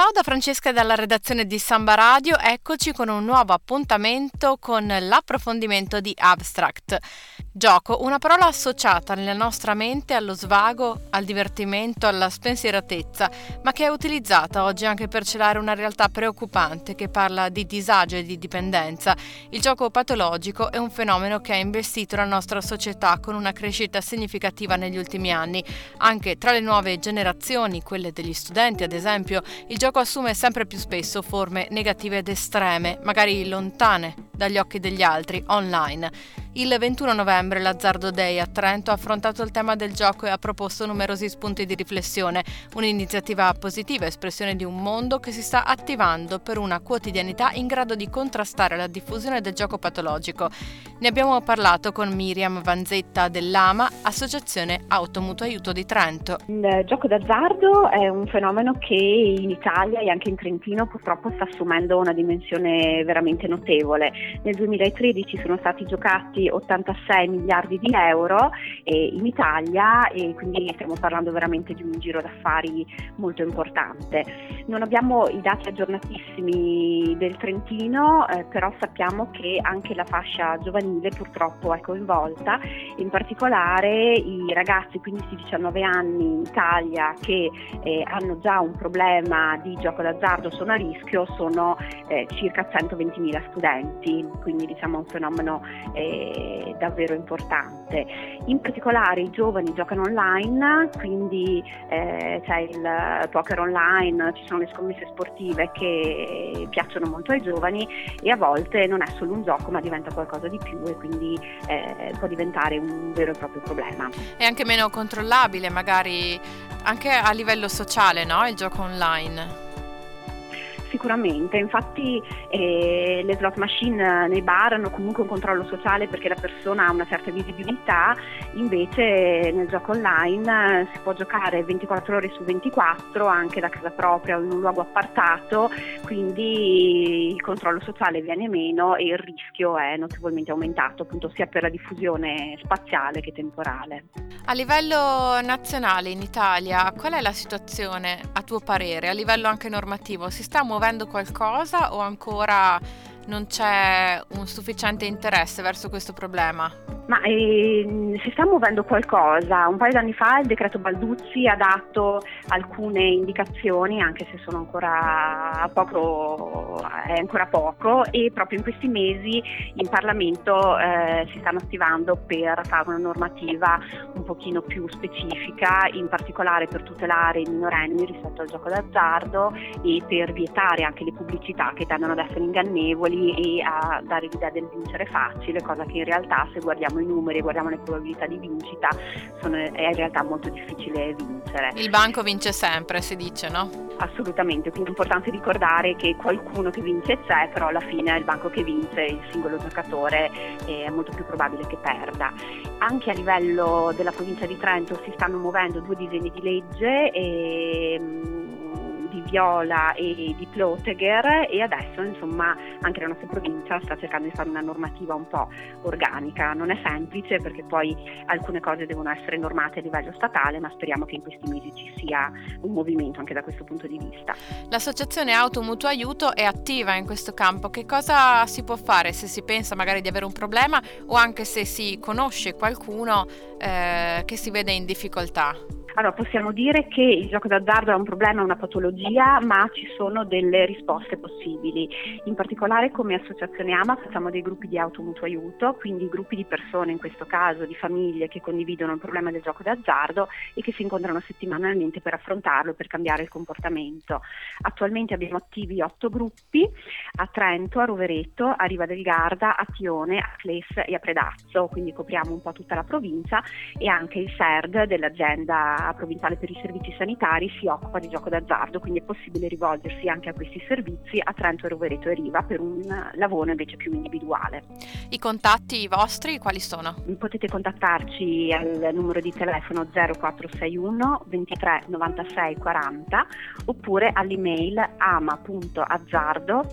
Ciao da Francesca e dalla redazione di Samba Radio, eccoci con un nuovo appuntamento con l'approfondimento di Abstract. Gioco, una parola associata nella nostra mente allo svago, al divertimento, alla spensieratezza, ma che è utilizzata oggi anche per celare una realtà preoccupante che parla di disagio e di dipendenza. Il gioco patologico è un fenomeno che ha investito la nostra società con una crescita significativa negli ultimi anni. Anche tra le nuove generazioni, quelle degli studenti ad esempio, il gioco assume sempre più spesso forme negative ed estreme, magari lontane dagli occhi degli altri, online. Il 21 novembre l'Azzardo Day a Trento ha affrontato il tema del gioco e ha proposto numerosi spunti di riflessione, un'iniziativa positiva, espressione di un mondo che si sta attivando per una quotidianità in grado di contrastare la diffusione del gioco patologico. Ne abbiamo parlato con Miriam Vanzetta dell'AMA, Associazione Automutuo Aiuto di Trento. Il gioco d'azzardo è un fenomeno che in Italia e anche in Trentino purtroppo sta assumendo una dimensione veramente notevole. Nel 2013 sono stati giocati 86 miliardi di euro in Italia e quindi stiamo parlando veramente di un giro d'affari molto importante. Non abbiamo i dati aggiornatissimi del Trentino, eh, però sappiamo che anche la fascia giovanile purtroppo è coinvolta, in particolare i ragazzi 15-19 anni in Italia che eh, hanno già un problema di gioco d'azzardo sono a rischio sono eh, circa 120.000 studenti, quindi diciamo un fenomeno davvero importante. In particolare i giovani giocano online, quindi eh, c'è il poker online, ci sono le scommesse sportive che piacciono molto ai giovani e a volte non è solo un gioco ma diventa qualcosa di più e quindi eh, può diventare un vero e proprio problema. È anche meno controllabile magari anche a livello sociale, no? Il gioco online. Sicuramente, infatti eh, le slot machine nei bar hanno comunque un controllo sociale perché la persona ha una certa visibilità, invece nel gioco online si può giocare 24 ore su 24 anche da casa propria o in un luogo appartato, quindi il controllo sociale viene meno e il rischio è notevolmente aumentato appunto sia per la diffusione spaziale che temporale. A livello nazionale in Italia qual è la situazione a tuo parere, a livello anche normativo? Si sta muovendo muovendo qualcosa o ancora non c'è un sufficiente interesse verso questo problema? Ma eh, si sta muovendo qualcosa. Un paio d'anni fa il decreto Balduzzi ha dato alcune indicazioni, anche se sono ancora poco, è ancora poco, e proprio in questi mesi in Parlamento eh, si stanno attivando per fare una normativa un pochino più specifica, in particolare per tutelare i minorenni rispetto al gioco d'azzardo e per vietare anche le pubblicità che tendono ad essere ingannevoli e a dare l'idea del vincere facile, cosa che in realtà se guardiamo i numeri e guardiamo le probabilità di vincita, sono, è in realtà molto difficile vincere. Il banco vince sempre, si dice, no? Assolutamente, quindi è importante ricordare che qualcuno che vince c'è, però alla fine è il banco che vince, il singolo giocatore è molto più probabile che perda. Anche a livello della provincia di Trento si stanno muovendo due disegni di legge e di Viola e di Plotegher e adesso insomma anche la nostra provincia sta cercando di fare una normativa un po' organica. Non è semplice perché poi alcune cose devono essere normate a livello statale, ma speriamo che in questi mesi ci sia un movimento anche da questo punto di vista. L'associazione Auto Mutuo Aiuto è attiva in questo campo. Che cosa si può fare se si pensa magari di avere un problema o anche se si conosce qualcuno eh, che si vede in difficoltà? Allora, possiamo dire che il gioco d'azzardo è un problema, una patologia, ma ci sono delle risposte possibili. In particolare come associazione AMA facciamo dei gruppi di automutuo aiuto, quindi gruppi di persone, in questo caso di famiglie che condividono il problema del gioco d'azzardo e che si incontrano settimanalmente per affrontarlo, per cambiare il comportamento. Attualmente abbiamo attivi otto gruppi a Trento, a Rovereto, a Riva del Garda, a Tione, a Cles e a Predazzo, quindi copriamo un po' tutta la provincia e anche il SERD dell'azienda provinciale per i servizi sanitari si occupa di gioco d'azzardo, quindi è possibile rivolgersi anche a questi servizi a Trento, Rovereto e Riva per un lavoro invece più individuale. I contatti vostri quali sono? Potete contattarci al numero di telefono 0461 23 96 40 oppure all'email ama.azzardo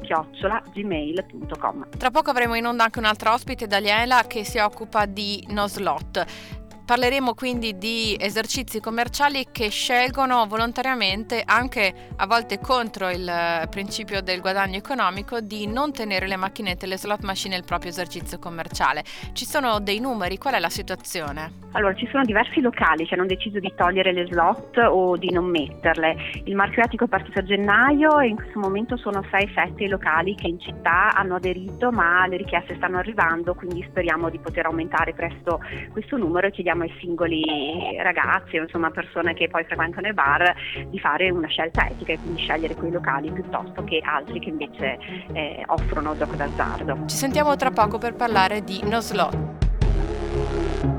gmail.com. Tra poco avremo in onda anche un'altra ospite, Daniela, che si occupa di no slot. Parleremo quindi di esercizi commerciali che scelgono volontariamente, anche a volte contro il eh, principio del guadagno economico, di non tenere le macchinette, le slot machine nel proprio esercizio commerciale. Ci sono dei numeri, qual è la situazione? Allora, ci sono diversi locali che hanno deciso di togliere le slot o di non metterle. Il marchio etico è partito a gennaio e in questo momento sono 6-7 i locali che in città hanno aderito, ma le richieste stanno arrivando, quindi speriamo di poter aumentare presto questo numero e chiediamo chiediamo ai singoli ragazzi o insomma persone che poi frequentano i bar di fare una scelta etica e quindi scegliere quei locali piuttosto che altri che invece eh, offrono gioco d'azzardo. Ci sentiamo tra poco per parlare di No Slot.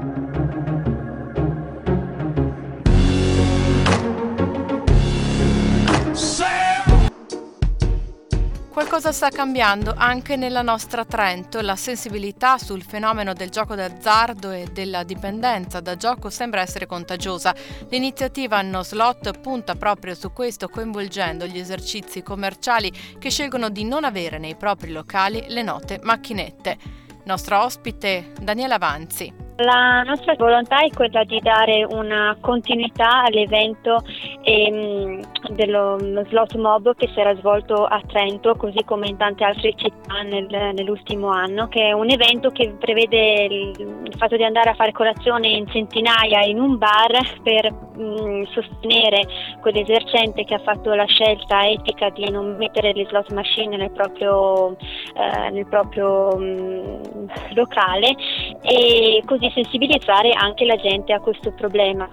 Qualcosa sta cambiando anche nella nostra Trento, la sensibilità sul fenomeno del gioco d'azzardo e della dipendenza da gioco sembra essere contagiosa. L'iniziativa No Slot punta proprio su questo coinvolgendo gli esercizi commerciali che scelgono di non avere nei propri locali le note macchinette. Nostra ospite Daniela Avanzi. La nostra volontà è quella di dare una continuità all'evento ehm, dello slot mob che si era svolto a Trento, così come in tante altre città nel, nell'ultimo anno, che è un evento che prevede il, fatto di andare a fare colazione in centinaia in un bar per mh, mm, sostenere quell'esercente che ha fatto la scelta etica di non mettere le slot machine nel proprio, eh, nel proprio mh, mm, locale e così sensibilizzare anche la gente a questo problema.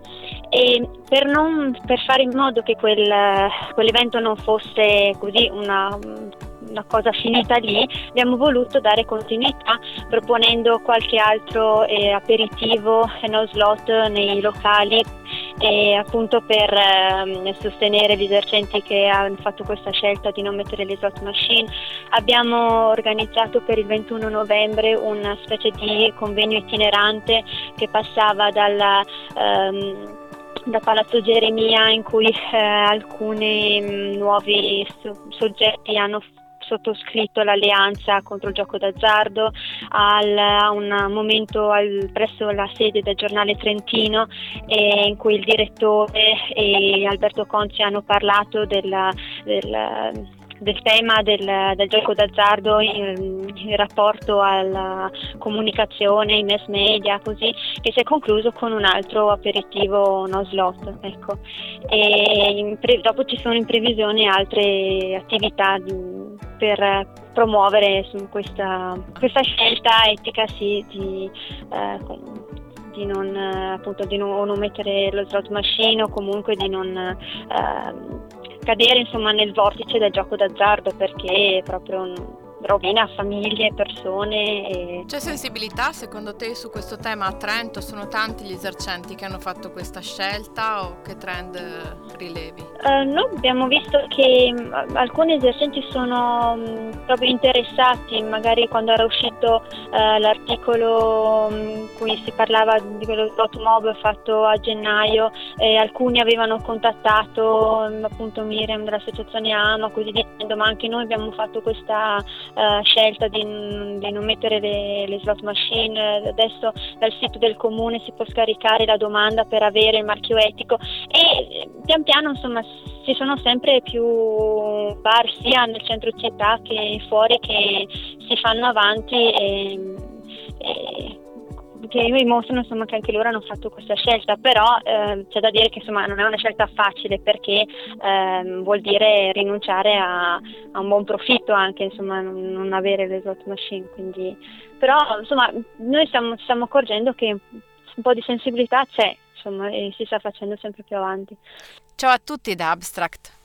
E per, non, per fare in modo che quel, quell'evento non fosse così una, una cosa finita lì, abbiamo voluto dare continuità proponendo qualche altro eh, aperitivo e no slot nei locali e appunto per eh, sostenere gli esercenti che hanno fatto questa scelta di non mettere le slot machine. Abbiamo organizzato per il 21 novembre una specie di convegno itinerante che passava dalla ehm, da Palazzo Geremia in cui eh, alcuni mm, nuovi so- soggetti hanno sottoscritto l'alleanza contro il gioco d'azzardo a un momento al, presso la sede del giornale Trentino eh, in cui il direttore e Alberto Conci hanno parlato della, della del tema del, del gioco d'azzardo in, in, rapporto alla comunicazione, ai mass media, così, che si è concluso con un altro aperitivo no slot. Ecco. Pre, dopo ci sono in previsione altre attività di, per promuovere questa, questa, scelta etica sì, di, eh, di non, appunto, di non, non, mettere lo slot machine o comunque di non eh, cadere insomma, nel vortice del gioco d'azzardo perché è proprio un, rovina famiglie, persone. E... C'è sensibilità secondo te su questo tema a Trento? Sono tanti gli esercenti che hanno fatto questa scelta o che trend rilevi? Uh, noi abbiamo visto che uh, alcuni esercenti sono um, proprio interessati, magari quando era uscito uh, l'articolo um, in cui si parlava di quello slot mob fatto a gennaio, e alcuni avevano contattato um, appunto Miriam dell'associazione AMA, così dicendo, ma anche noi abbiamo fatto questa uh, scelta di, di, non mettere le, le, slot machine, adesso dal sito del comune si può scaricare la domanda per avere il marchio etico e pian piano insomma ci sono sempre più bar sia nel centro città che fuori che si fanno avanti e, e che dimostrano insomma, che anche loro hanno fatto questa scelta, però eh, c'è da dire che insomma, non è una scelta facile perché eh, vuol dire rinunciare a, a, un buon profitto anche, insomma, non, non avere le slot machine. Quindi... Però insomma, noi stiamo, stiamo accorgendo che un po' di sensibilità c'è insomma, e si sta facendo sempre più avanti. Ciao a tutti da Abstract.